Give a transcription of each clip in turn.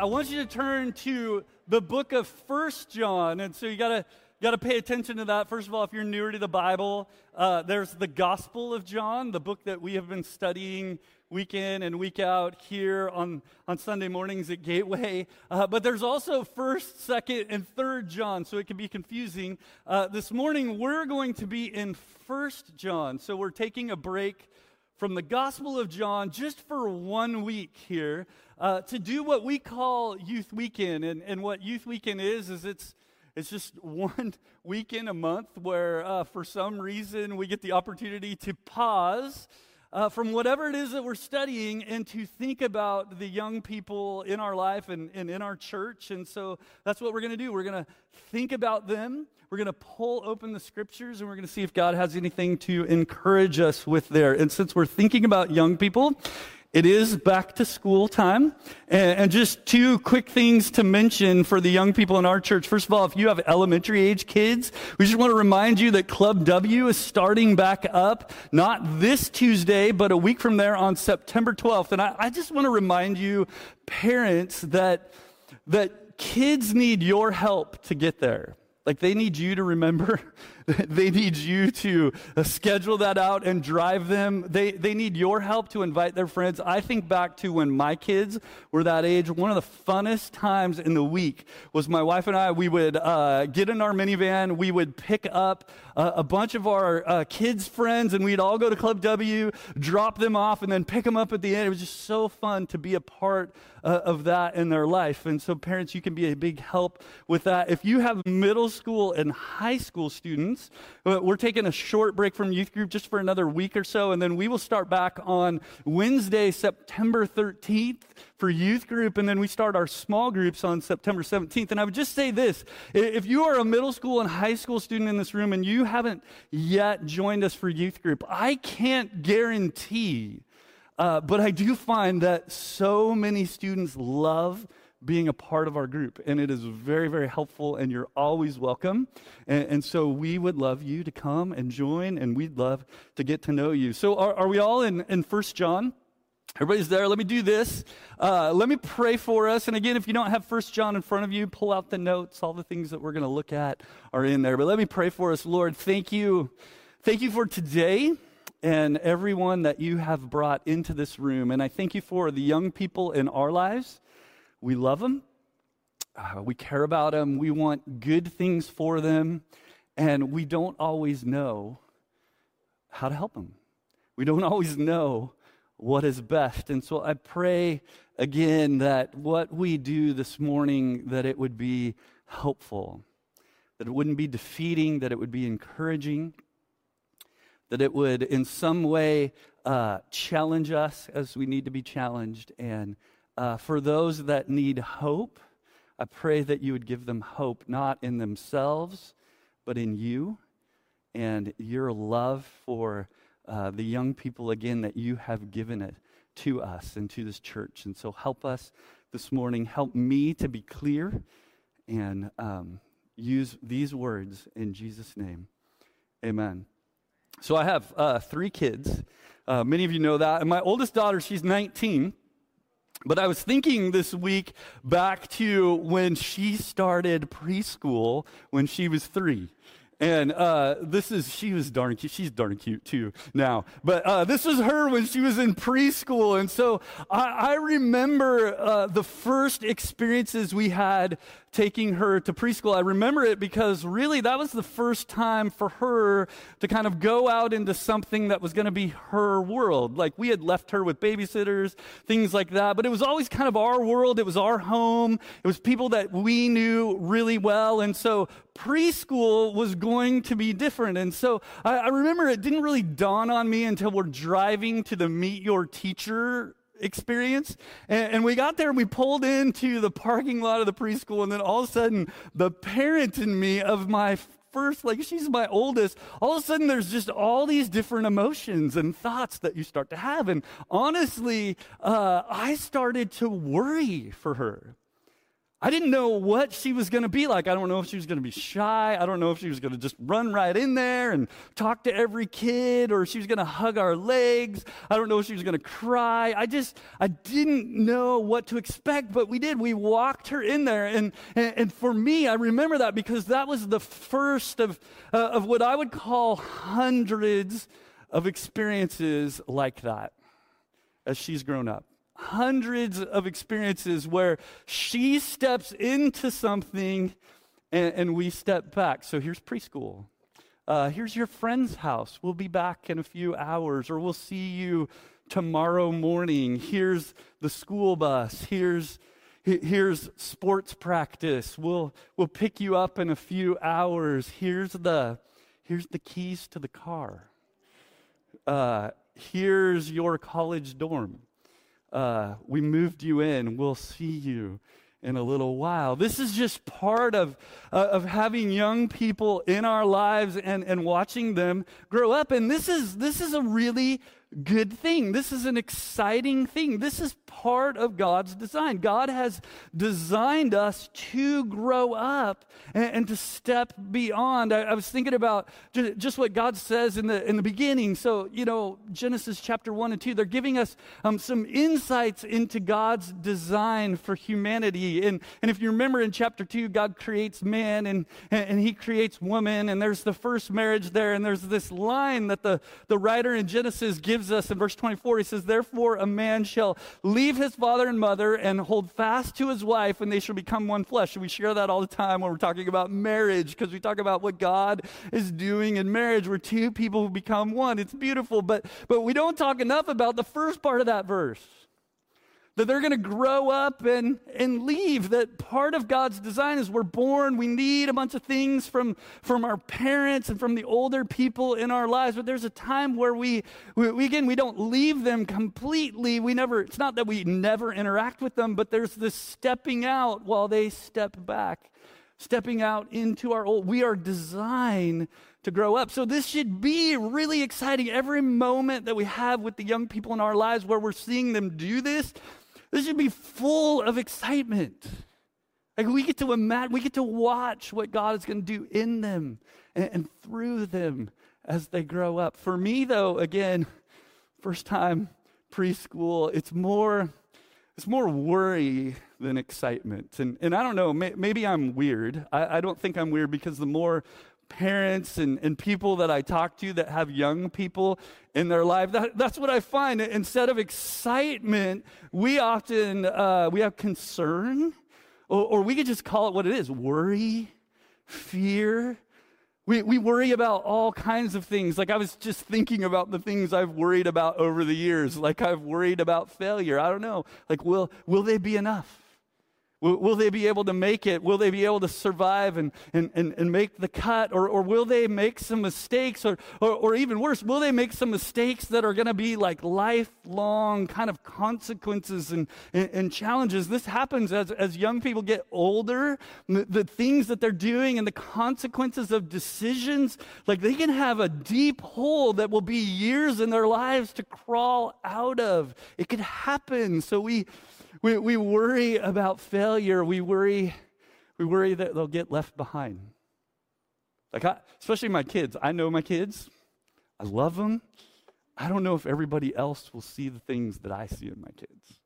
I want you to turn to the book of First John. And so you got to got to pay attention to that. First of all, if you're newer to the Bible, uh, there's the Gospel of John, the book that we have been studying week in and week out here on, on Sunday mornings at Gateway. Uh, but there's also First, Second, and Third John, so it can be confusing. Uh, this morning, we're going to be in First John. So we're taking a break from the Gospel of John just for one week here uh, to do what we call Youth Weekend. And, and what Youth Weekend is, is it's, it's just one weekend a month where, uh, for some reason, we get the opportunity to pause uh, from whatever it is that we're studying and to think about the young people in our life and, and in our church. And so that's what we're going to do. We're going to think about them. We're going to pull open the scriptures and we're going to see if God has anything to encourage us with there. And since we're thinking about young people, it is back to school time. And, just two quick things to mention for the young people in our church. First of all, if you have elementary age kids, we just want to remind you that Club W is starting back up, not this Tuesday, but a week from there on September 12th. And I, I just want to remind you, parents, that, that kids need your help to get there. Like they need you to remember They need you to uh, schedule that out and drive them. They, they need your help to invite their friends. I think back to when my kids were that age. One of the funnest times in the week was my wife and I, we would uh, get in our minivan, we would pick up uh, a bunch of our uh, kids' friends, and we'd all go to Club W, drop them off, and then pick them up at the end. It was just so fun to be a part uh, of that in their life. And so, parents, you can be a big help with that. If you have middle school and high school students, uh, we're taking a short break from youth group just for another week or so, and then we will start back on Wednesday, September 13th for youth group, and then we start our small groups on September 17th. And I would just say this if you are a middle school and high school student in this room and you haven't yet joined us for youth group, I can't guarantee. Uh, but I do find that so many students love being a part of our group. And it is very, very helpful, and you're always welcome. And, and, so we would love you to come and join, and we'd love to get to know you. So, are, are we all in, in 1 John? Everybody's there. Let me do this. Uh, let me pray for us. And again, if you don't have First John in front of you, pull out the notes. All the things that we're going to look at are in there. But let me pray for us. Lord, thank you. Thank you for today and everyone that you have brought into this room. And I thank you for the young people in our lives. We love them, uh, we care about them, we want good things for them, and we don't always know how to help them. We don't always know what is best. And so I pray again that what we do this morning that it would be helpful, that it wouldn't be defeating, that it would be encouraging, that it would in some way uh, challenge us as we need to be challenged and uh, for those that need hope, I pray that you would give them hope, not in themselves, but in you and your love for uh, the young people, again, that you have given it to us and to this church. And so help us this morning. Help me to be clear and um, use these words in Jesus' name. Amen. So I have uh, three kids. Uh, many of you know that. And my oldest daughter, she's 19. But I was thinking this week back to when she started preschool when she was three. And uh, this is, she was darn cute. She's darn cute too now. But uh, this was her when she was in preschool. And so I, I remember uh, the first experiences we had taking her to preschool. I remember it because really that was the first time for her to kind of go out into something that was going to be her world. Like we had left her with babysitters, things like that, but it was always kind of our world. It was our home. It was people that we knew really well. And so preschool was going to be different. And so I, I remember it didn't really dawn on me until we're driving to the meet your teacher experience. And, and, we got there and we pulled into the parking lot of the preschool, and then all of a sudden, the parent in me of my first, like she's my oldest, all of a sudden there's just all these different emotions and thoughts that you start to have. And honestly, uh, I started to worry for her. I didn't know what she was going to be like. I don't know if she was going to be shy. I don't know if she was going to just run right in there and talk to every kid or she was going to hug our legs. I don't know if she was going to cry. I just, I didn't know what to expect, but we did. We walked her in there. And, and, and for me, I remember that because that was the first of, uh, of what I would call hundreds of experiences like that as she's grown up hundreds of experiences where she steps into something and, and we step back. So here's preschool. Uh, here's your friend's house. We'll be back in a few hours, or we'll see you tomorrow morning. Here's the school bus. Here's here's sports practice. We'll we'll pick you up in a few hours. Here's the here's the keys to the car. Uh, here's your college dorm uh, we moved you in. We'll see you in a little while. This is just part of, uh, of having young people in our lives and, and watching them grow up. And this is, this is a really good thing. This is an exciting thing. This is part of God's design. God has designed us to grow up and, and to step beyond. I, I, was thinking about just, just, what God says in the, in the beginning. So, you know, Genesis chapter 1 and 2, they're giving us um, some insights into God's design for humanity. And, and if you remember in chapter 2, God creates man and, and, and he creates woman, and there's the first marriage there, and there's this line that the, the writer in Genesis gives gives us in verse 24. He says, Therefore, a man shall leave his father and mother and hold fast to his wife, and they shall become one flesh. And we share that all the time when we're talking about marriage, because we talk about what God is doing in marriage, where two people become one. It's beautiful, but, but we don't talk enough about the first part of that verse that they're going to grow up and, and leave. That part of God's design is we're born, we need a bunch of things from, from our parents and from the older people in our lives, but there's a time where we, we, again, we don't leave them completely. We never, it's not that we never interact with them, but there's this stepping out while they step back, stepping out into our old. We are designed to grow up. So this should be really exciting. Every moment that we have with the young people in our lives where we're seeing them do this, this should be full of excitement. Like we get to imagine, we get to watch what God is going to do in them and, and through them as they grow up. For me, though, again, first time preschool, it's more it's more worry than excitement. And, and I don't know, may, maybe I'm weird. I, I, don't think I'm weird because the more parents and, and people that I talk to that have young people in their life. That, that's what I find. Instead of excitement, we often uh, we have concern, or, or we could just call it what it is: worry, fear. We, we worry about all kinds of things. Like I was just thinking about the things I've worried about over the years. Like I've worried about failure. I don't know. Like will will they be enough? Will, will, they be able to make it? Will they be able to survive and, and, and, and make the cut? Or, or will they make some mistakes? Or, or, or even worse, will they make some mistakes that are going to be like lifelong kind of consequences and, and, and, challenges? This happens as, as young people get older. The, the things that they're doing and the consequences of decisions, like they can have a deep hole that will be years in their lives to crawl out of. It could happen. So we we, we worry about failure. We worry, we worry that they'll get left behind. Like, I, especially my kids. I know my kids. I love them. I don't know if everybody else will see the things that I see in my kids.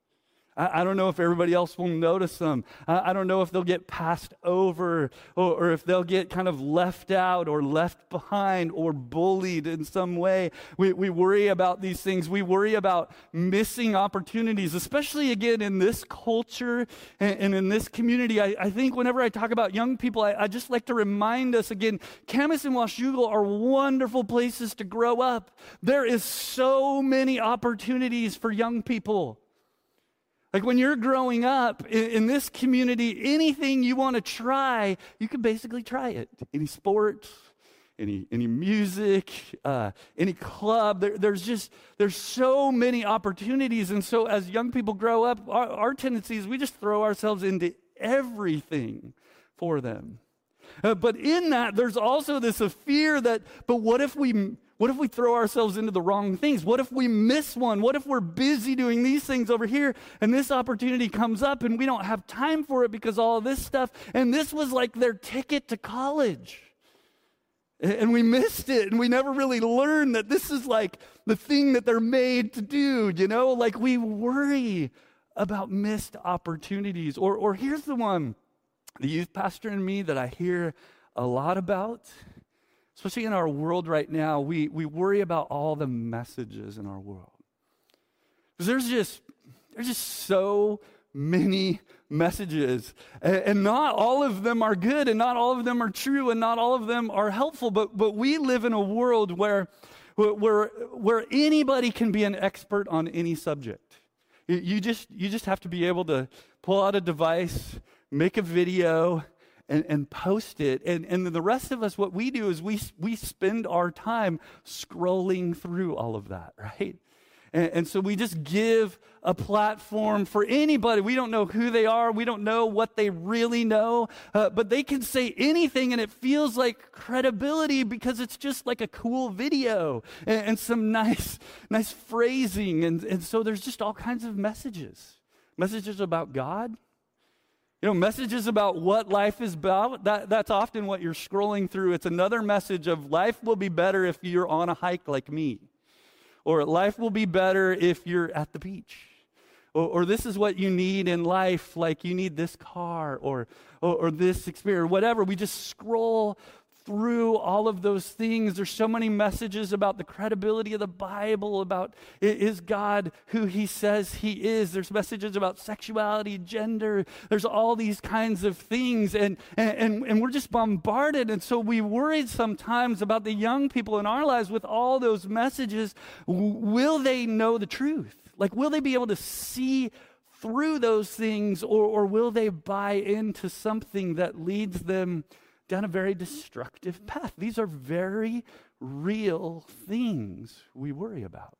I, I don't know if everybody else will notice them. I, I don't know if they'll get passed over or, or if they'll get kind of left out or left behind or bullied in some way. We, we worry about these things. We worry about missing opportunities, especially again in this culture and, and in this community. I, I, think whenever I talk about young people, I, I just like to remind us again Camas and Washougal are wonderful places to grow up. There is so many opportunities for young people. Like when you're growing up in, in this community, anything you want to try, you can basically try it. Any sport, any, any music, uh, any club. There, there's just, there's so many opportunities. And so as young people grow up, our, our tendency is we just throw ourselves into everything for them. Uh, but in that, there's also this fear that, but what if we, what if we throw ourselves into the wrong things? What if we miss one? What if we're busy doing these things over here and this opportunity comes up and we don't have time for it because all this stuff? And this was like their ticket to college. And we missed it and we never really learned that this is like the thing that they're made to do, you know? Like we worry about missed opportunities. Or, or here's the one the youth pastor and me that I hear a lot about especially in our world right now, we, we worry about all the messages in our world. Because there's just, there's just so many messages. And, and, not all of them are good, and not all of them are true, and not all of them are helpful. But, but we live in a world where, where, where anybody can be an expert on any subject. You just, you just have to be able to pull out a device, make a video, and, and post it. And, and the rest of us, what we do is we, we spend our time scrolling through all of that, right? And, and so we just give a platform for anybody. We don't know who they are, we don't know what they really know, uh, but they can say anything and it feels like credibility because it's just like a cool video and, and some nice, nice phrasing. And, and so there's just all kinds of messages messages about God you know, messages about what life is about, that, that's often what you're scrolling through. It's another message of life will be better if you're on a hike like me, or life will be better if you're at the beach. Or, or, this is what you need in life, like you need this car or, or, or this experience, or whatever. We just scroll through all of those things. There's so many messages about the credibility of the Bible, about is God who he says he is. There's messages about sexuality, gender. There's all these kinds of things. And, and, and we're just bombarded. And so we worried sometimes about the young people in our lives with all those messages. Will they know the truth? Like, will they be able to see through those things, or, or will they buy into something that leads them? Down a very destructive path. These are very real things we worry about.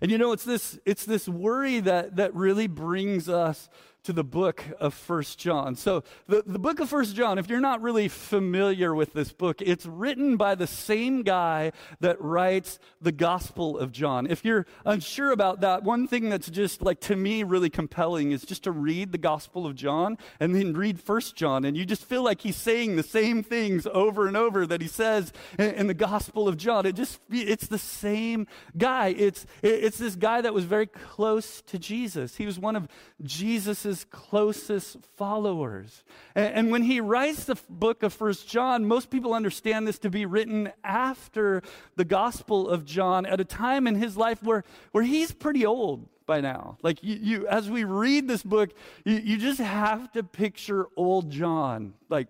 And you know, it's this, it's this worry that, that really brings us to the book of First John. So, the, the book of First John, if you're not really familiar with this book, it's written by the same guy that writes the Gospel of John. If you're unsure about that, one thing that's just like to me really compelling is just to read the Gospel of John and then read First John, and you just feel like he's saying the same things over and over that he says in, in the Gospel of John. It just it's the same guy. It's it's this guy that was very close to Jesus. He was one of Jesus's closest followers. And, and when he writes the book of First John, most people understand this to be written after the Gospel of John at a time in his life where, where he's pretty old by now. Like you, you as we read this book, you, you just have to picture old John, like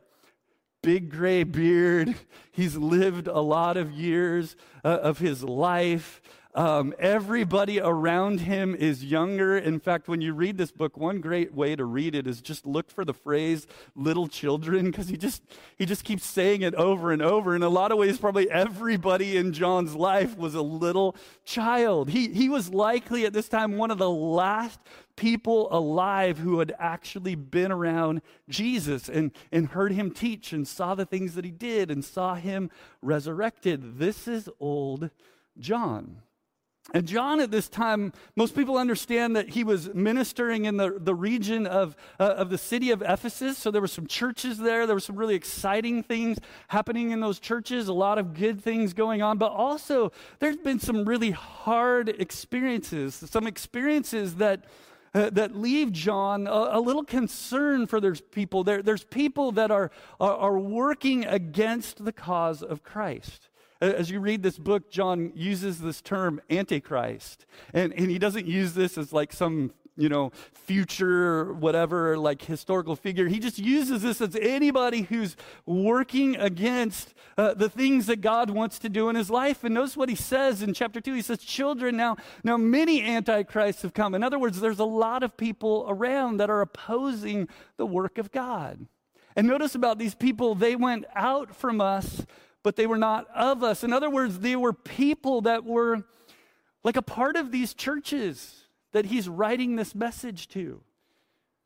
big gray beard. He's lived a lot of years uh, of his life. Um, everybody around him is younger. In fact, when you read this book, one great way to read it is just look for the phrase little children, because he just he just keeps saying it over and over. In a lot of ways, probably everybody in John's life was a little child. He he was likely at this time one of the last people alive who had actually been around Jesus and, and heard him teach and saw the things that he did and saw him resurrected. This is old John. And John, at this time, most people understand that he was ministering in the, the region of, uh, of the city of Ephesus. So there were some churches there. There were some really exciting things happening in those churches, a lot of good things going on. But also, there's been some really hard experiences, some experiences that, uh, that leave John a, a, little concerned for there's people. There, there's people that are, are, are working against the cause of Christ. As you read this book, John uses this term antichrist. And, and he doesn't use this as like some, you know, future, whatever, like historical figure. He just uses this as anybody who's working against uh, the things that God wants to do in his life. And notice what he says in chapter 2. He says, Children, now, now many antichrists have come. In other words, there's a lot of people around that are opposing the work of God. And notice about these people, they went out from us but they were not of us. In other words, they were people that were like a part of these churches that he's writing this message to.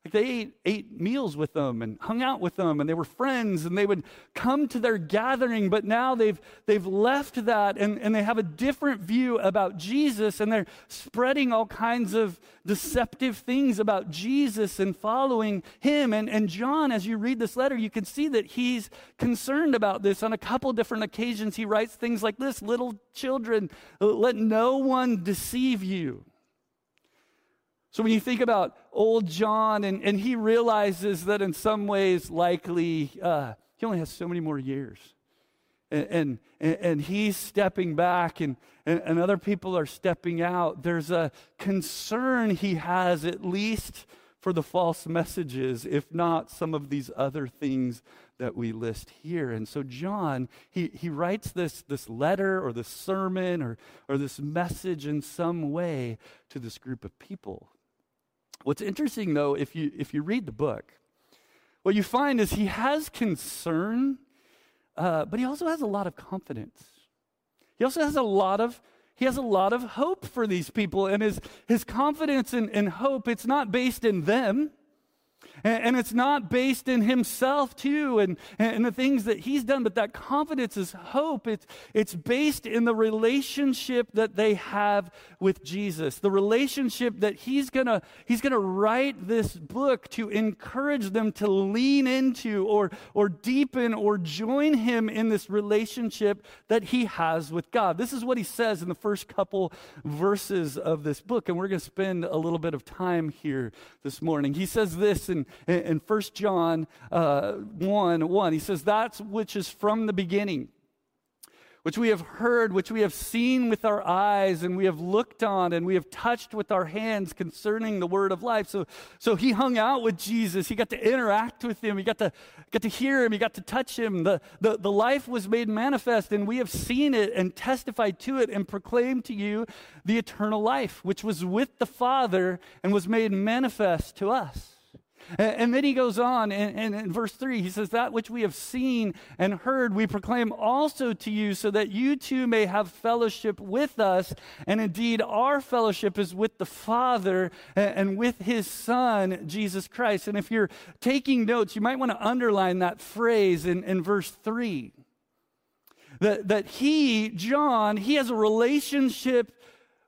Like they ate, ate meals with them and hung out with them and they were friends and they would come to their gathering, but now they've, they've left that and, and they have a different view about Jesus and they're spreading all kinds of deceptive things about Jesus and following him. And, and John, as you read this letter, you can see that he's concerned about this. On a couple different occasions, he writes things like this Little children, let no one deceive you. So when you think about old John, and, and he realizes that in some ways, likely, uh, he only has so many more years. And, and, and he's stepping back, and, and, and other people are stepping out. There's a concern he has, at least for the false messages, if not some of these other things that we list here. And so John, he, he writes this, this letter or this sermon or, or this message in some way to this group of people. What's interesting, though, if you, if you read the book, what you find is he has concern, uh, but he also has a lot of confidence. He also has a lot of he has a lot of hope for these people and his, his confidence and, and hope it's not based in them and, it's not based in himself, too, and, and the things that he's done, but that confidence is hope. It's, it's based in the relationship that they have with Jesus, the relationship that he's going to he's gonna write this book to encourage them to lean into or, or deepen or join him in this relationship that he has with God. This is what he says in the first couple verses of this book, and we're going to spend a little bit of time here this morning. He says this in in, in 1 John uh, 1 1. He says, That's which is from the beginning, which we have heard, which we have seen with our eyes, and we have looked on, and we have touched with our hands concerning the word of life. So, so he hung out with Jesus. He got to interact with him. He got to, got to hear him. He got to touch him. The, the, the life was made manifest, and we have seen it and testified to it and proclaimed to you the eternal life, which was with the Father and was made manifest to us. And then he goes on, and, in verse 3, he says, That which we have seen and heard, we proclaim also to you, so that you too may have fellowship with us. And indeed, our fellowship is with the Father and with his Son, Jesus Christ. And if you're taking notes, you might want to underline that phrase in, in verse 3. That, that he, John, he has a relationship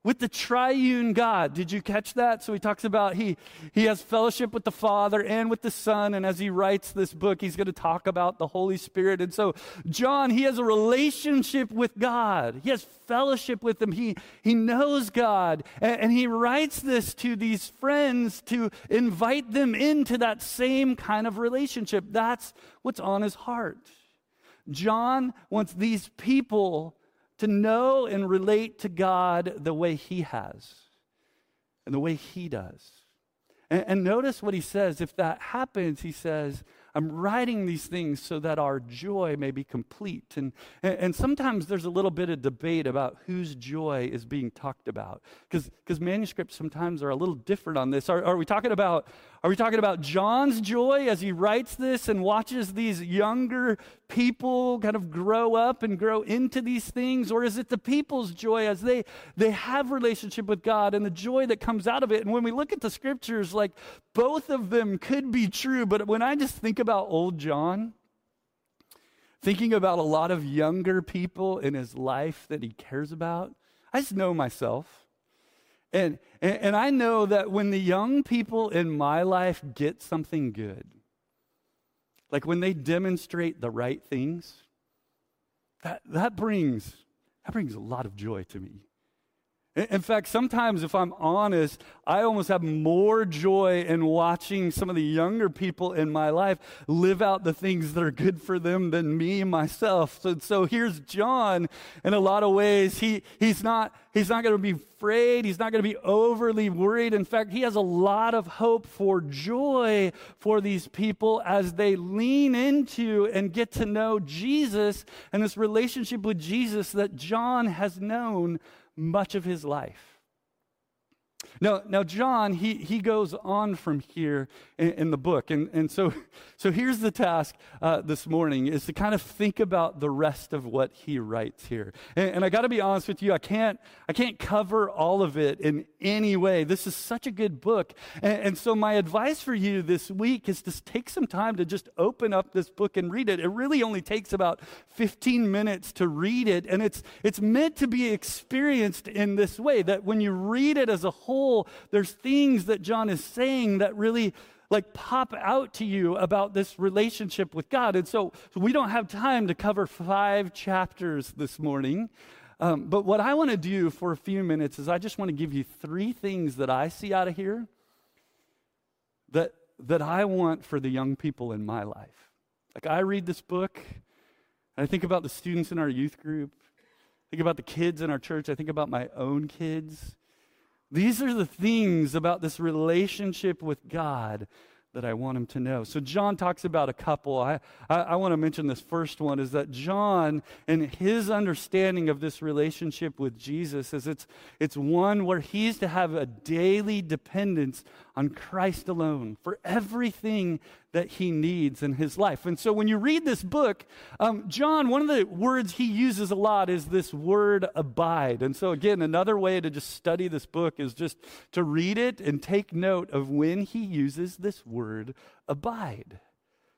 with the triune God. Did you catch that? So he talks about he, he has fellowship with the Father and with the Son. And as he writes this book, he's going to talk about the Holy Spirit. And so John, he has a relationship with God. He has fellowship with him. He, he knows God. And, and he writes this to these friends to invite them into that same kind of relationship. That's what's on his heart. John wants these people to know and relate to God the way He has and the way He does. And, and, notice what He says. If that happens, He says, I'm writing these things so that our joy may be complete. And, and, sometimes there's a little bit of debate about whose joy is being talked about. Because manuscripts sometimes are a little different on this. Are, are, we talking about, are we talking about John's joy as he writes this and watches these younger people kind of grow up and grow into these things? Or is it the people's joy as they, they have relationship with God and the joy that comes out of it? And when we look at the scriptures, like both of them could be true. But when I just think about old John, thinking about a lot of younger people in his life that he cares about, I just know myself. And, and, and, I know that when the young people in my life get something good, like when they demonstrate the right things, that, that, brings, that brings a lot of joy to me. In fact, sometimes if I'm honest, I almost have more joy in watching some of the younger people in my life live out the things that are good for them than me myself. So, so here's John. In a lot of ways, he, he's not, he's not going to be afraid. He's not going to be overly worried. In fact, he has a lot of hope for joy for these people as they lean into and get to know Jesus and this relationship with Jesus that John has known much of his life. Now, now John, he, he goes on from here in, in the book. And, and so, so here's the task uh, this morning is to kind of think about the rest of what he writes here. And, and I got to be honest with you, I can't, I can't cover all of it in any way. This is such a good book. And, and so my advice for you this week is to take some time to just open up this book and read it. It really only takes about 15 minutes to read it. And it's, it's meant to be experienced in this way that when you read it as a whole, there's things that John is saying that really like pop out to you about this relationship with God. And so, so we don't have time to cover five chapters this morning. Um, but what I want to do for a few minutes is I just want to give you three things that I see out of here that, that I want for the young people in my life. Like I read this book, and I think about the students in our youth group, I think about the kids in our church, I think about my own kids. These are the things about this relationship with God that I want him to know. So John talks about a couple. I, I, I, want to mention this first one is that John and his understanding of this relationship with Jesus is it's, it's one where he's to have a daily dependence on Christ alone for everything that he needs in his life. And so when you read this book, um, John, one of the words he uses a lot is this word abide. And so, again, another way to just study this book is just to read it and take note of when he uses this word abide.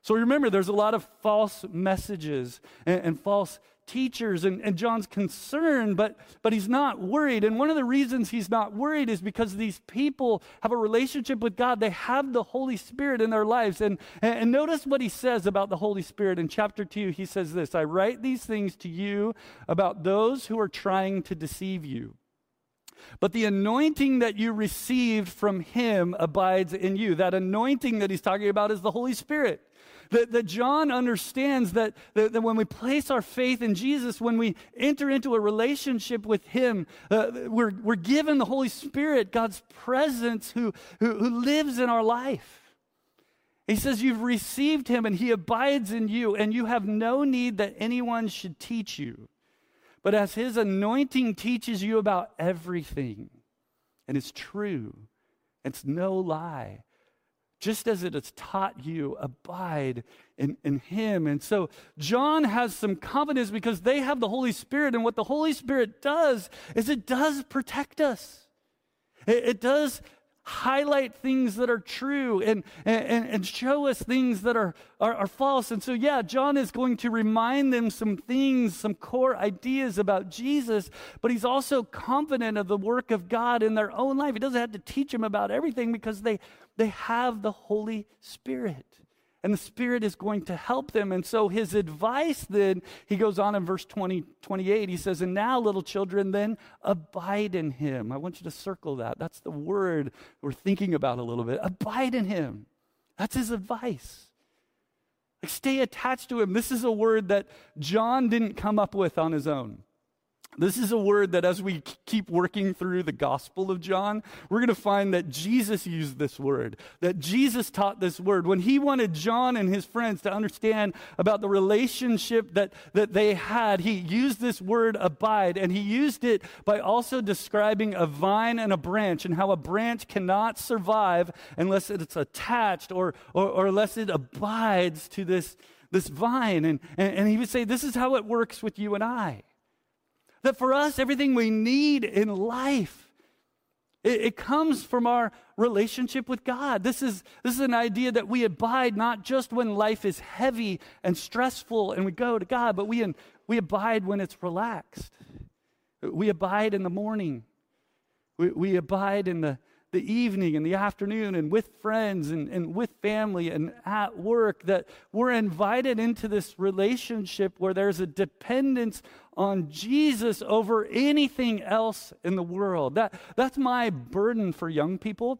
So remember, there's a lot of false messages and, and false teachers, and, and John's concerned, but, but he's not worried. And one of the reasons he's not worried is because these people have a relationship with God. They have the Holy Spirit in their lives. And, and, notice what he says about the Holy Spirit. In chapter 2, he says this I write these things to you about those who are trying to deceive you. But the anointing that you received from him abides in you. That anointing that he's talking about is the Holy Spirit. That, that John understands that, that, that, when we place our faith in Jesus, when we enter into a relationship with Him, uh, we're, we're given the Holy Spirit, God's presence, who, who, who lives in our life. He says, You've received Him and He abides in you, and you have no need that anyone should teach you. But as His anointing teaches you about everything, and it's true, it's no lie just as it has taught you, abide in, in Him. And so John has some confidence because they have the Holy Spirit. And what the Holy Spirit does is it does protect us, it, it does highlight things that are true and, and, and show us things that are, are, are, false. And so, yeah, John is going to remind them some things, some core ideas about Jesus, but he's also confident of the work of God in their own life. He doesn't have to teach them about everything because they, they have the Holy Spirit and the Spirit is going to help them. And so his advice then, he goes on in verse 20, 28, he says, And now, little children, then abide in him. I want you to circle that. That's the word we're thinking about a little bit. Abide in him. That's his advice. Like stay attached to him. This is a word that John didn't come up with on his own. This is a word that as we keep working through the Gospel of John, we're going to find that Jesus used this word, that Jesus taught this word. When he wanted John and his friends to understand about the relationship that, that they had, he used this word abide, and he used it by also describing a vine and a branch and how a branch cannot survive unless it's attached or, or, or unless it abides to this, this vine. And, and, and he would say, This is how it works with you and I. That for us, everything we need in life, it, it comes from our relationship with God. This is, this is an idea that we abide not just when life is heavy and stressful and we go to God, but we, in, we abide when it's relaxed. We abide in the morning. We, we abide in the, the evening and the afternoon and with friends and, and with family and at work, that we're invited into this relationship where there's a dependence on Jesus over anything else in the world. That, that's my burden for young people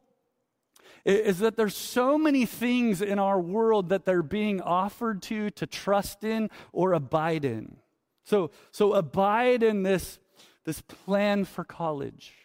is that there's so many things in our world that they're being offered to to trust in or abide in. So, so abide in this, this plan for college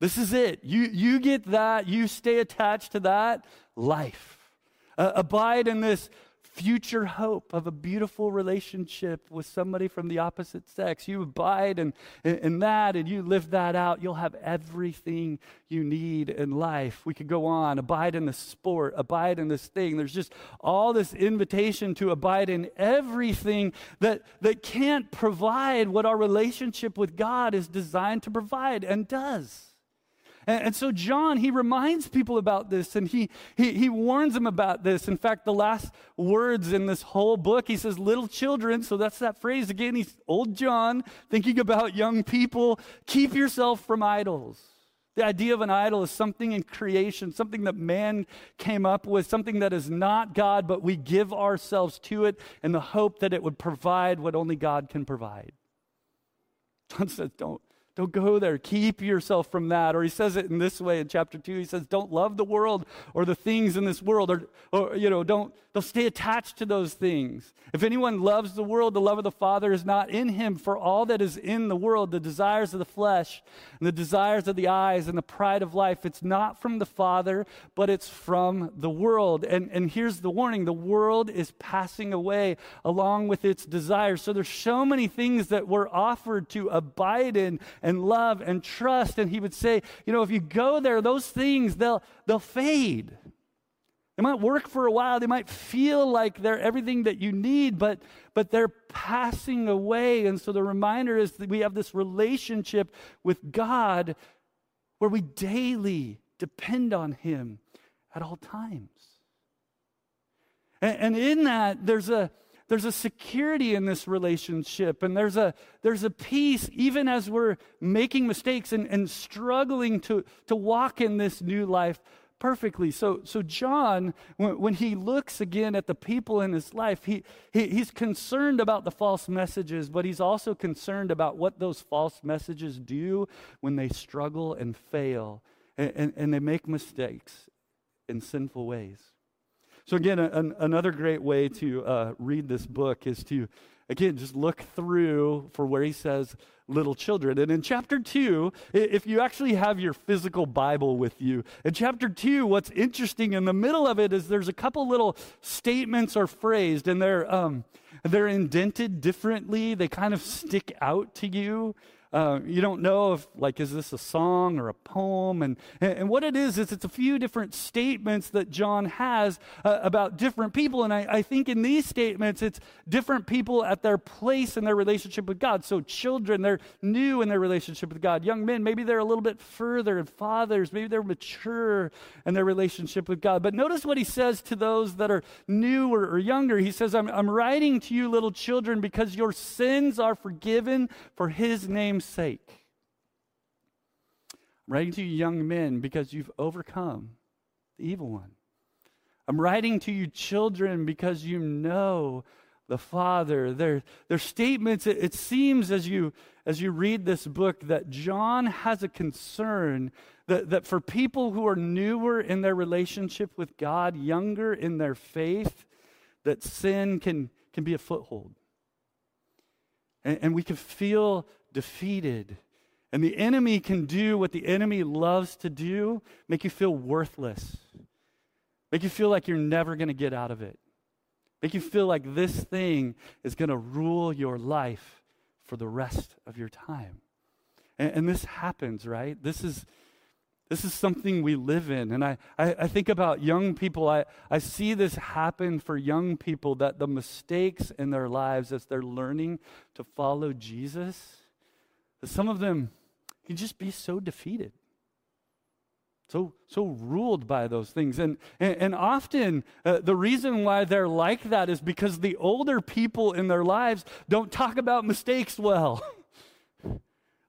this is it. You, you get that, you stay attached to that life. Uh, abide in this future hope of a beautiful relationship with somebody from the opposite sex. You abide in, in, in, that and you live that out, you'll have everything you need in life. We could go on, abide in the sport, abide in this thing. There's just all this invitation to abide in everything that, that can't provide what our relationship with God is designed to provide and does. And, and, so, John, he reminds people about this and he, he, he warns them about this. In fact, the last words in this whole book, he says, little children. So, that's that phrase again. He's old John thinking about young people. Keep yourself from idols. The idea of an idol is something in creation, something that man came up with, something that is not God, but we give ourselves to it in the hope that it would provide what only God can provide. John says, don't, don't go there. Keep yourself from that. Or he says it in this way in chapter 2. He says, Don't love the world or the things in this world, or, or you know, don't, don't stay attached to those things. If anyone loves the world, the love of the Father is not in him. For all that is in the world, the desires of the flesh, and the desires of the eyes, and the pride of life, it's not from the Father, but it's from the world. And, and here's the warning the world is passing away along with its desires. So there's so many things that we're offered to abide in and love and trust. And he would say, you know, if you go there, those things, they'll, they'll fade. They might work for a while. They might feel like they're everything that you need, but, but they're passing away. And so the reminder is that we have this relationship with God where we daily depend on Him at all times. And, and in that, there's a, there's a security in this relationship and there's a there's a peace even as we're making mistakes and, and struggling to to walk in this new life perfectly. So, so John, when, when, he looks again at the people in his life, he, he, he's concerned about the false messages, but he's also concerned about what those false messages do when they struggle and fail and, and, and they make mistakes in sinful ways. So, again, an, another great way to uh, read this book is to, again, just look through for where he says, little children. And in chapter 2, if you actually have your physical Bible with you, in chapter 2, what's interesting in the middle of it is there's a couple little statements are phrased and they're, um, they're indented differently. They kind of stick out to you. Uh, you don't know if, like, is this a song or a poem? And, and what it is, is it's a few different statements that John has uh, about different people. And I, I think in these statements, it's different people at their place in their relationship with God. So, children, they're new in their relationship with God. Young men, maybe they're a little bit further. And fathers, maybe they're mature in their relationship with God. But notice what he says to those that are newer or younger. He says, I'm, I'm writing to you, little children, because your sins are forgiven for his name name's sake. I'm writing to you, young men, because you've overcome the evil one. I'm writing to you, children, because you know the Father. Their, their statements, it, it seems as you, as you read this book, that John has a concern that, that for people who are newer in their relationship with God, younger in their faith, that sin can, can be a foothold. And, and we can feel defeated. And the enemy can do what the enemy loves to do make you feel worthless, make you feel like you're never going to get out of it, make you feel like this thing is going to rule your life for the rest of your time. And, and, this happens, right? This is. This is something we live in. And I, I, I think about young people. I, I see this happen for young people that the mistakes in their lives as they're learning to follow Jesus, some of them can just be so defeated so so ruled by those things. And and, and often uh, the reason why they're like that is because the older people in their lives don't talk about mistakes well.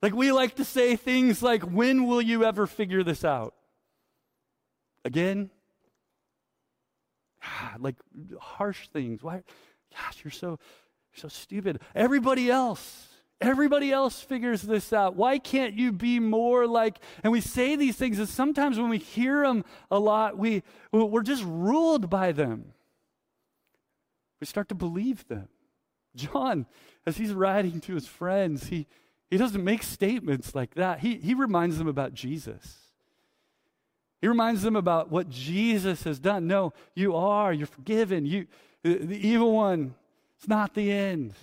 Like we like to say things like when will you ever figure this out? Again? Like harsh things. Why? Gosh you're so so stupid. Everybody else Everybody else figures this out. Why can't you be more like, and we say these things, and sometimes when we hear them a lot, we, we're just ruled by them. We start to believe them. John, as he's writing to his friends, he, he doesn't make statements like that. He, he reminds them about Jesus. He reminds them about what Jesus has done. No, you are, you're forgiven. You, The, the evil one, it's not the end.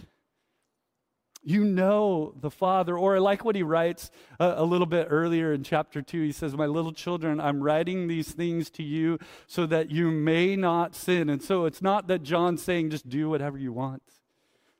You know the Father. Or I like what he writes a, a, little bit earlier in chapter 2. He says, My little children, I'm writing these things to you so that you may not sin. And so it's not that John's saying just do whatever you want.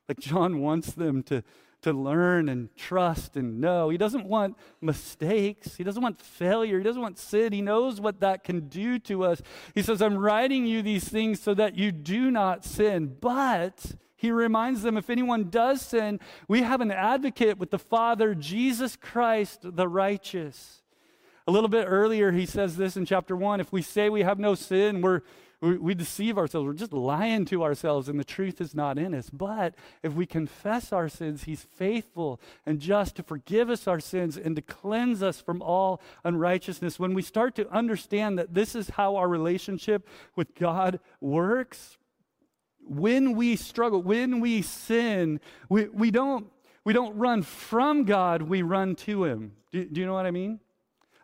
Like John wants them to, to learn and trust and know. He doesn't want mistakes. He doesn't want failure. He doesn't want sin. He knows what that can do to us. He says, I'm writing you these things so that you do not sin. But he reminds them if anyone does sin, we have an advocate with the Father, Jesus Christ, the righteous. A little bit earlier, he says this in chapter 1 if we say we have no sin, we're we, we deceive ourselves. We're just lying to ourselves, and the truth is not in us. But if we confess our sins, He's faithful and just to forgive us our sins and to cleanse us from all unrighteousness. When we start to understand that this is how our relationship with God works, when we struggle, when we sin, we, we, don't, we don't run from God, we run to Him. Do, do you know what I mean?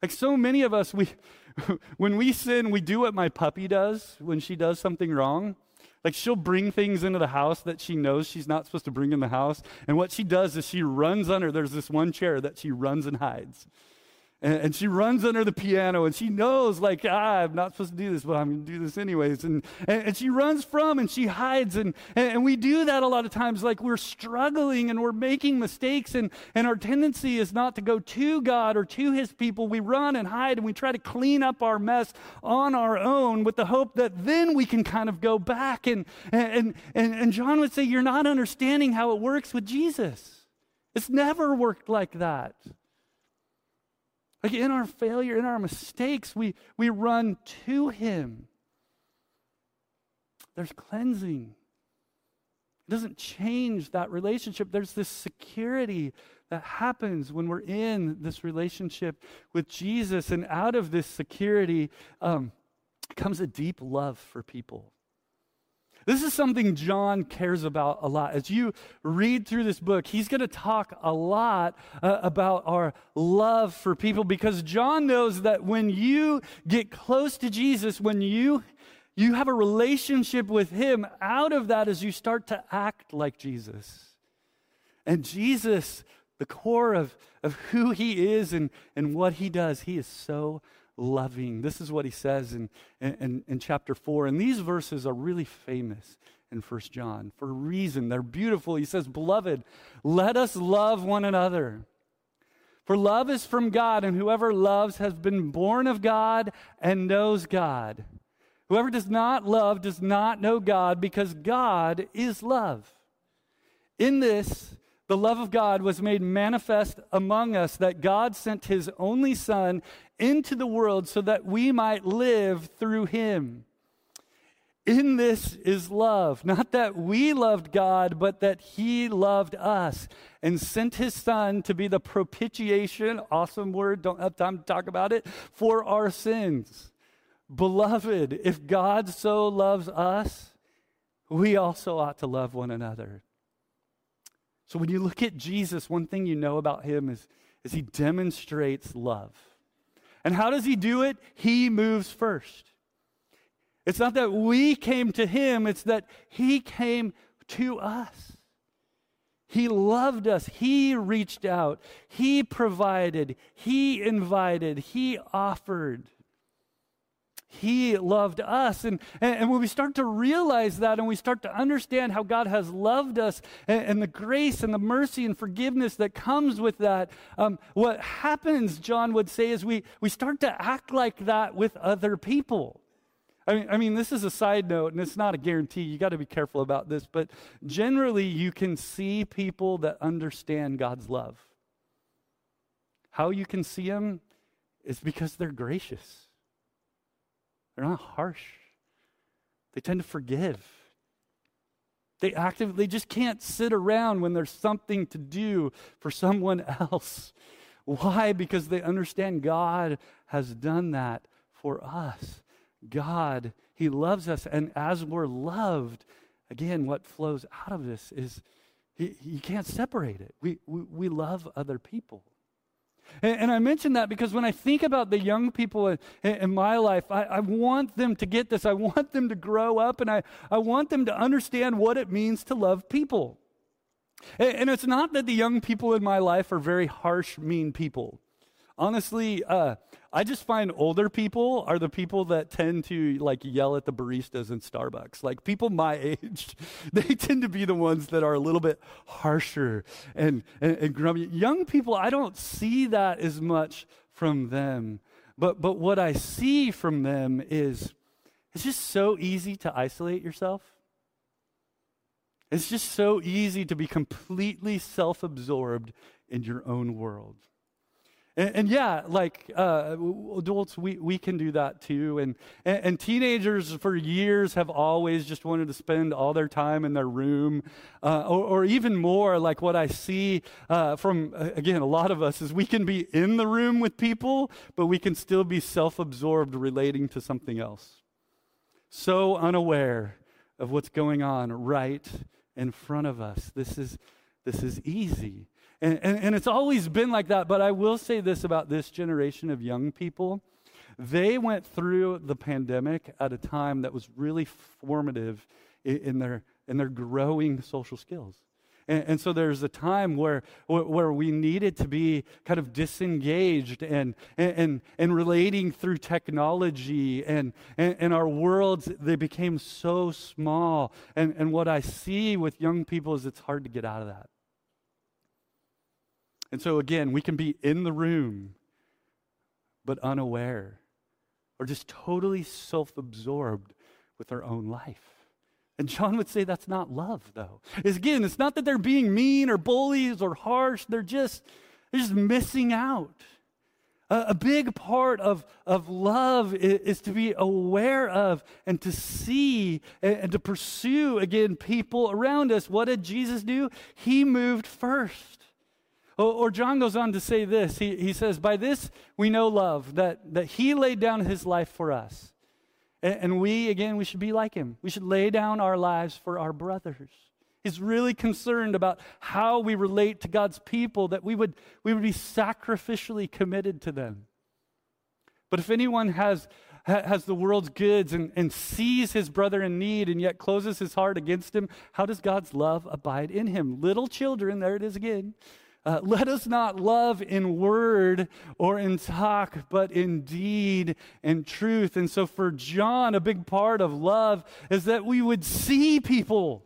Like so many of us, we, when we sin, we do what my puppy does when she does something wrong. Like she'll bring things into the house that she knows she's not supposed to bring in the house. And what she does is she runs under, there's this one chair that she runs and hides. And, and, she runs under the piano and she knows, like, ah, I'm not supposed to do this, but I'm going to do this anyways. And, and, and, she runs from and she hides. And, and, we do that a lot of times, like we're struggling and we're making mistakes. And, and our tendency is not to go to God or to his people. We run and hide and we try to clean up our mess on our own with the hope that then we can kind of go back. And, and, and, and John would say, You're not understanding how it works with Jesus. It's never worked like that. Like in our failure, in our mistakes, we, we run to Him. There's cleansing. It doesn't change that relationship. There's this security that happens when we're in this relationship with Jesus. And out of this security um, comes a deep love for people. This is something John cares about a lot. As you read through this book, he's going to talk a lot uh, about our love for people because John knows that when you get close to Jesus, when you you have a relationship with him, out of that as you start to act like Jesus. And Jesus, the core of, of who he is and, and what he does, he is so loving. This is what he says in, in, in chapter 4. And these verses are really famous in First John for a reason. They're beautiful. He says, Beloved, let us love one another. For love is from God, and whoever loves has been born of God and knows God. Whoever does not love does not know God because God is love. In this, the love of God was made manifest among us that God sent his only Son into the world so that we might live through him. In this is love, not that we loved God, but that he loved us and sent his son to be the propitiation, awesome word, don't have time to talk about it, for our sins. Beloved, if God so loves us, we also ought to love one another. So when you look at Jesus, one thing you know about him is, is he demonstrates love. And how does he do it? He moves first. It's not that we came to him, it's that he came to us. He loved us. He reached out. He provided. He invited. He offered. He loved us. And, and, when we start to realize that and we start to understand how God has loved us and, and the grace and the mercy and forgiveness that comes with that, um, what happens, John would say, is we, we start to act like that with other people. I mean, I mean, this is a side note, and it's not a guarantee. You got to be careful about this, but generally, you can see people that understand God's love. How you can see them is because they're gracious they're not harsh. They tend to forgive. They actively just can't sit around when there's something to do for someone else. Why? Because they understand God has done that for us. God, He loves us. And as we're loved, again, what flows out of this is you can't separate it. We, we, we love other people. And, and I mention that because when I think about the young people in, in my life, I, I, want them to get this. I want them to grow up, and I, I want them to understand what it means to love people. And, and it's not that the young people in my life are very harsh, mean people. Honestly, uh, I just find older people are the people that tend to like yell at the baristas in Starbucks. Like people my age, they tend to be the ones that are a little bit harsher and, and, and grumpy. Young people, I don't see that as much from them. But, but what I see from them is it's just so easy to isolate yourself. It's just so easy to be completely self absorbed in your own world. And, and yeah, like uh, adults, we, we can do that too. And, and, and, teenagers for years have always just wanted to spend all their time in their room. Uh, or, or, even more, like what I see uh, from, again, a lot of us is we can be in the room with people, but we can still be self absorbed relating to something else. So unaware of what's going on right in front of us. This is, this is easy. And, and, and it's always been like that. But I will say this about this generation of young people they went through the pandemic at a time that was really formative in, in their, in their growing social skills. And, and, so there's a time where, where we needed to be kind of disengaged and, and, and relating through technology. And, and, and our worlds, they became so small. And, and what I see with young people is it's hard to get out of that. And so, again, we can be in the room, but unaware, or just totally self absorbed with our own life. And John would say that's not love, though. Is again, it's not that they're being mean or bullies or harsh, they're just, they're just missing out. A, a big part of, of love is, is, to be aware of and to see and, and to pursue, again, people around us. What did Jesus do? He moved first. Or, John goes on to say this. He, he says, By this we know love, that, that he laid down his life for us. And, and we, again, we should be like him. We should lay down our lives for our brothers. He's really concerned about how we relate to God's people, that we would, we would be sacrificially committed to them. But if anyone has, has the world's goods and, and sees his brother in need and yet closes his heart against him, how does God's love abide in him? Little children, there it is again. Uh, let us not love in word or in talk, but in deed and truth. And so, for John, a big part of love is that we would see people.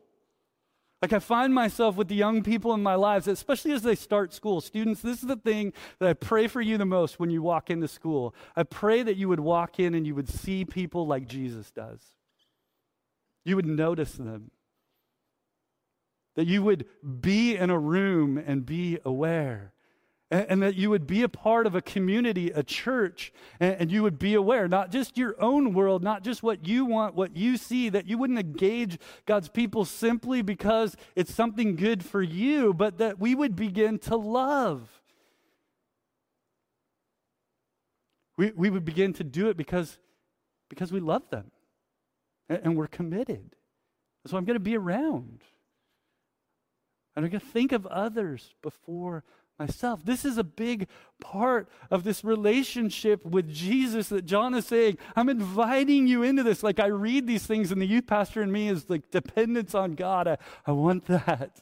Like, I find myself with the young people in my lives, especially as they start school. Students, this is the thing that I pray for you the most when you walk into school. I pray that you would walk in and you would see people like Jesus does. You would notice them that you would be in a room and be aware. And, that you would be a part of a community, a church, and, and, you would be aware, not just your own world, not just what you want, what you see, that you wouldn't engage God's people simply because it's something good for you, but that we would begin to love. We, we would begin to do it because, because we love them and, and we're committed. So I'm going to be around. I'm going to think of others before myself. This is a big part of this relationship with Jesus that John is saying. I'm inviting you into this. Like I read these things, and the youth pastor in me is like dependence on God. I, I want that.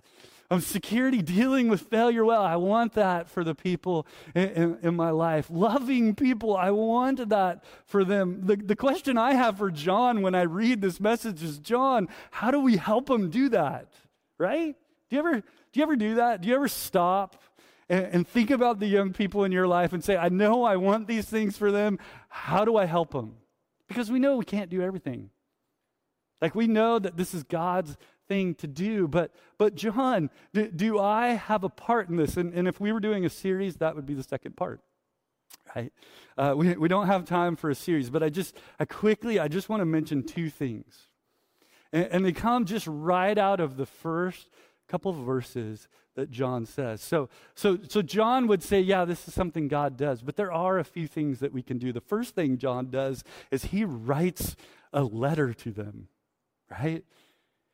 I'm security, dealing with failure well. I want that for the people in, in, in, my life. Loving people, I want that for them. The, the question I have for John when I read this message is John, how do we help him do that? Right? Do you ever do, you ever do that? Do you ever stop and, and think about the young people in your life and say, I know I want these things for them. How do I help them? Because we know we can't do everything. Like we know that this is God's thing to do. But, but John, do, do I have a part in this? And, and, if we were doing a series, that would be the second part, right? Uh, we, we don't have time for a series, but I just, I quickly, I just want to mention two things. And, and they come just right out of the first couple of verses that John says. So, so, so John would say, yeah, this is something God does, but there are a few things that we can do. The first thing John does is he writes a letter to them, right?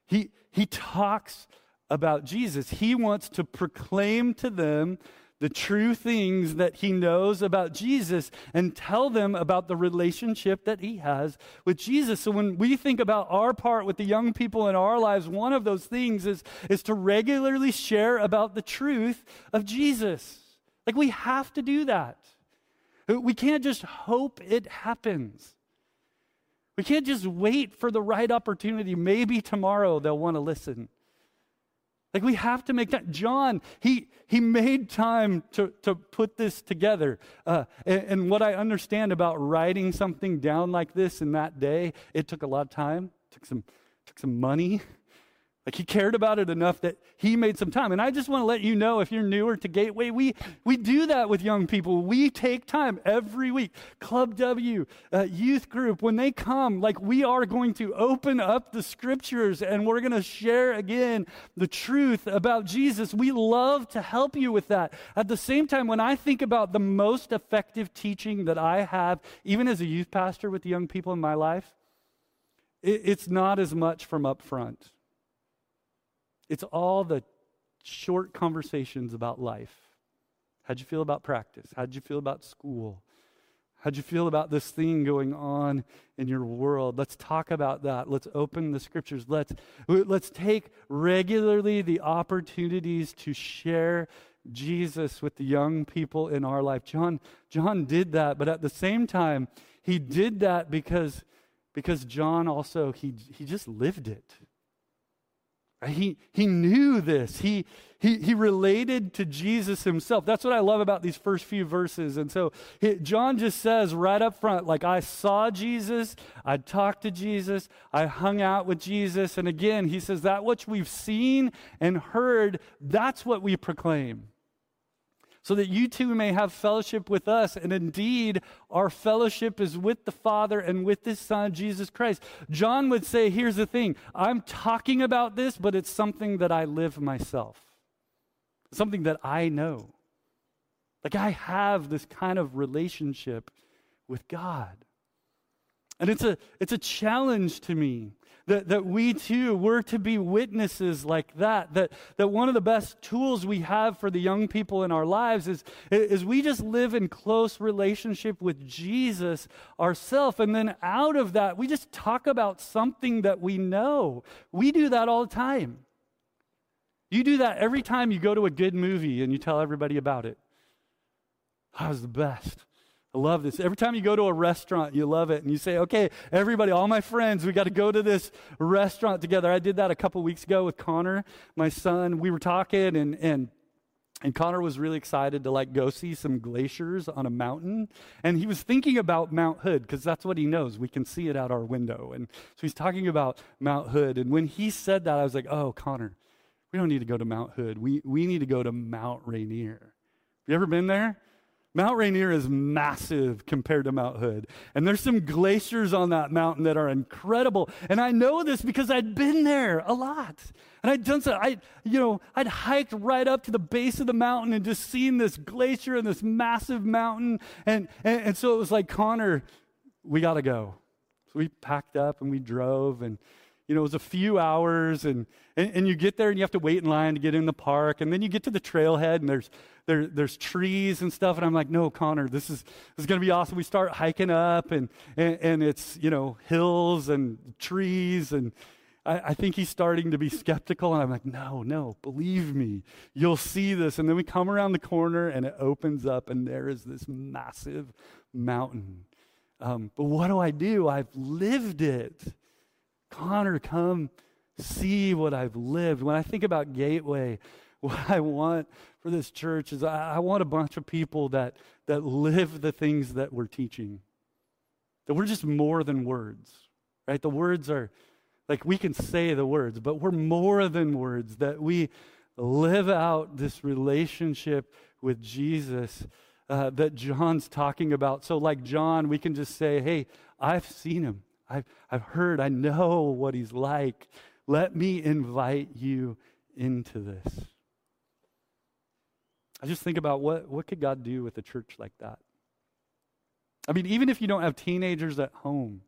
He, he talks about Jesus. He wants to proclaim to them the true things that he knows about Jesus and tell them about the relationship that he has with Jesus. So when we think about our part with the young people in our lives, one of those things is, is to regularly share about the truth of Jesus. Like we have to do that. We can't just hope it happens. We can't just wait for the right opportunity. Maybe tomorrow they'll want to listen. Like we have to make that. John, he he made time to to put this together. Uh, and, and what I understand about writing something down like this in that day, it took a lot of time, took some took some money, like he cared about it enough that he made some time. And I just want to let you know if you're newer to Gateway, we, we do that with young people. We take time every week. Club W, uh, youth group, when they come, like we are going to open up the scriptures and we're going to share again the truth about Jesus. We love to help you with that. At the same time, when I think about the most effective teaching that I have, even as a youth pastor with the young people in my life, it, it's not as much from up front. It's all the short conversations about life. How'd you feel about practice? How'd you feel about school? How'd you feel about this thing going on in your world? Let's talk about that. Let's open the scriptures. Let's, let's take regularly the opportunities to share Jesus with the young people in our life. John, John did that, but at the same time, he did that because, because John also, he, he just lived it. Uh, he, he knew this. He, he, he related to Jesus himself. That's what I love about these first few verses. And so he, John just says right up front, like, I saw Jesus, I talked to Jesus, I hung out with Jesus. And again, he says, that which we've seen and heard, that's what we proclaim so that you too may have fellowship with us. And indeed, our fellowship is with the Father and with His Son, Jesus Christ. John would say, Here's the thing I'm talking about this, but it's something that I live myself, something that I know. Like I have this kind of relationship with God. And it's a, it's a challenge to me that, that we too were to be witnesses like that. That, that one of the best tools we have for the young people in our lives is, is we just live in close relationship with Jesus ourselves. And then out of that, we just talk about something that we know. We do that all the time. You do that every time you go to a good movie and you tell everybody about it. That was the best. I love this. Every time you go to a restaurant, you love it. And you say, okay, everybody, all my friends, we got to go to this restaurant together. I did that a couple weeks ago with Connor, my son. We were talking, and, and and Connor was really excited to like go see some glaciers on a mountain. And he was thinking about Mount Hood because that's what he knows. We can see it out our window. And so he's talking about Mount Hood. And when he said that, I was like, oh, Connor, we don't need to go to Mount Hood. We, we need to go to Mount Rainier. Have you ever been there? Mount Rainier is massive compared to Mount Hood. And there's some glaciers on that mountain that are incredible. And I know this because I'd been there a lot. And I'd done so, I, you know, I'd hiked right up to the base of the mountain and just seen this glacier and this massive mountain. And, and, and so it was like, Connor, we got to go. So we packed up and we drove and, you know, it was a few hours and, and, and, you get there and you have to wait in line to get in the park. And then you get to the trailhead and there's, there, there's trees and stuff. And I'm like, no, Connor, this is, this is going to be awesome. We start hiking up and, and, and it's, you know, hills and trees. And I, I think he's starting to be skeptical. And I'm like, no, no, believe me, you'll see this. And then we come around the corner and it opens up and there is this massive mountain. Um, but what do I do? I've lived it. Connor, come see what I've lived. When I think about Gateway, what I want for this church is I, I want a bunch of people that, that live the things that we're teaching. That we're just more than words, right? The words are like we can say the words, but we're more than words, that we live out this relationship with Jesus uh, that John's talking about. So, like John, we can just say, hey, I've seen him. I've, I've heard, I know what he's like. Let me invite you into this. I just think about what, what could God do with a church like that? I mean, even if you don't have teenagers at home,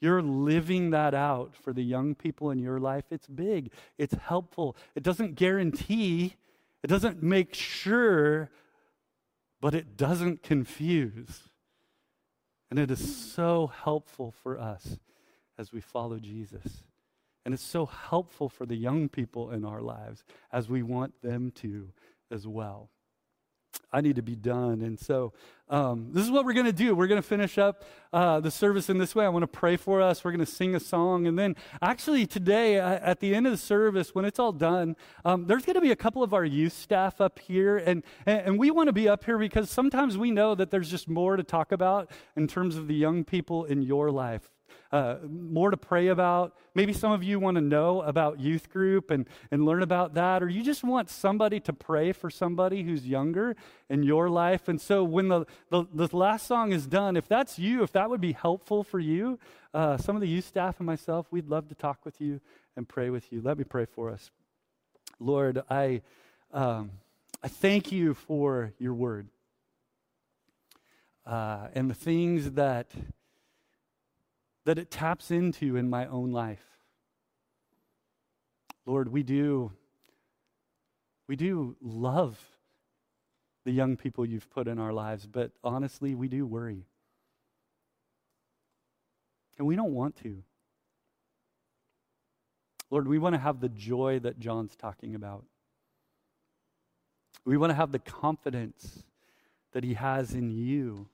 you're living that out for the young people in your life. It's big, it's helpful. It doesn't guarantee, it doesn't make sure but it doesn't confuse. And it is so helpful for us as we follow Jesus. And it's so helpful for the young people in our lives as we want them to as well. I need to be done. And so, um, this is what we're going to do. We're going to finish up uh, the service in this way. I want to pray for us. We're going to sing a song. And then, actually, today, uh, at the end of the service, when it's all done, um, there's going to be a couple of our youth staff up here. And, and we want to be up here because sometimes we know that there's just more to talk about in terms of the young people in your life uh, more to pray about. Maybe some of you want to know about youth group and, and learn about that, or you just want somebody to pray for somebody who's younger in your life. And so when the, the, the last song is done, if that's you, if that would be helpful for you, uh, some of the youth staff and myself, we'd love to talk with you and pray with you. Let me pray for us. Lord, I, um, I thank you for your word uh, and the things that that it taps into in my own life. Lord, we do we do love the young people you've put in our lives, but honestly, we do worry. And we don't want to. Lord, we want to have the joy that John's talking about. We want to have the confidence that he has in you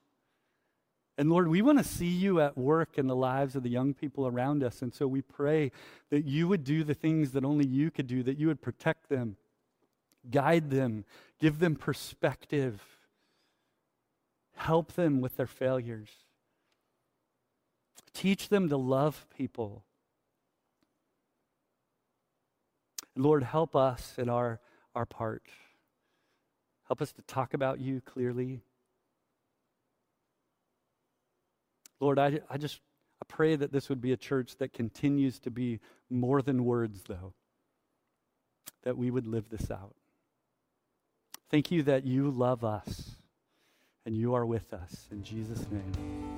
and Lord, we want to see you at work in the lives of the young people around us. And so we pray that you would do the things that only you could do, that you would protect them, guide them, give them perspective, help them with their failures, teach them to love people. Lord, help us in our, our part. Help us to talk about you clearly. Lord, I, I just I pray that this would be a church that continues to be more than words, though, that we would live this out. Thank you that you love us and you are with us. In Jesus' name.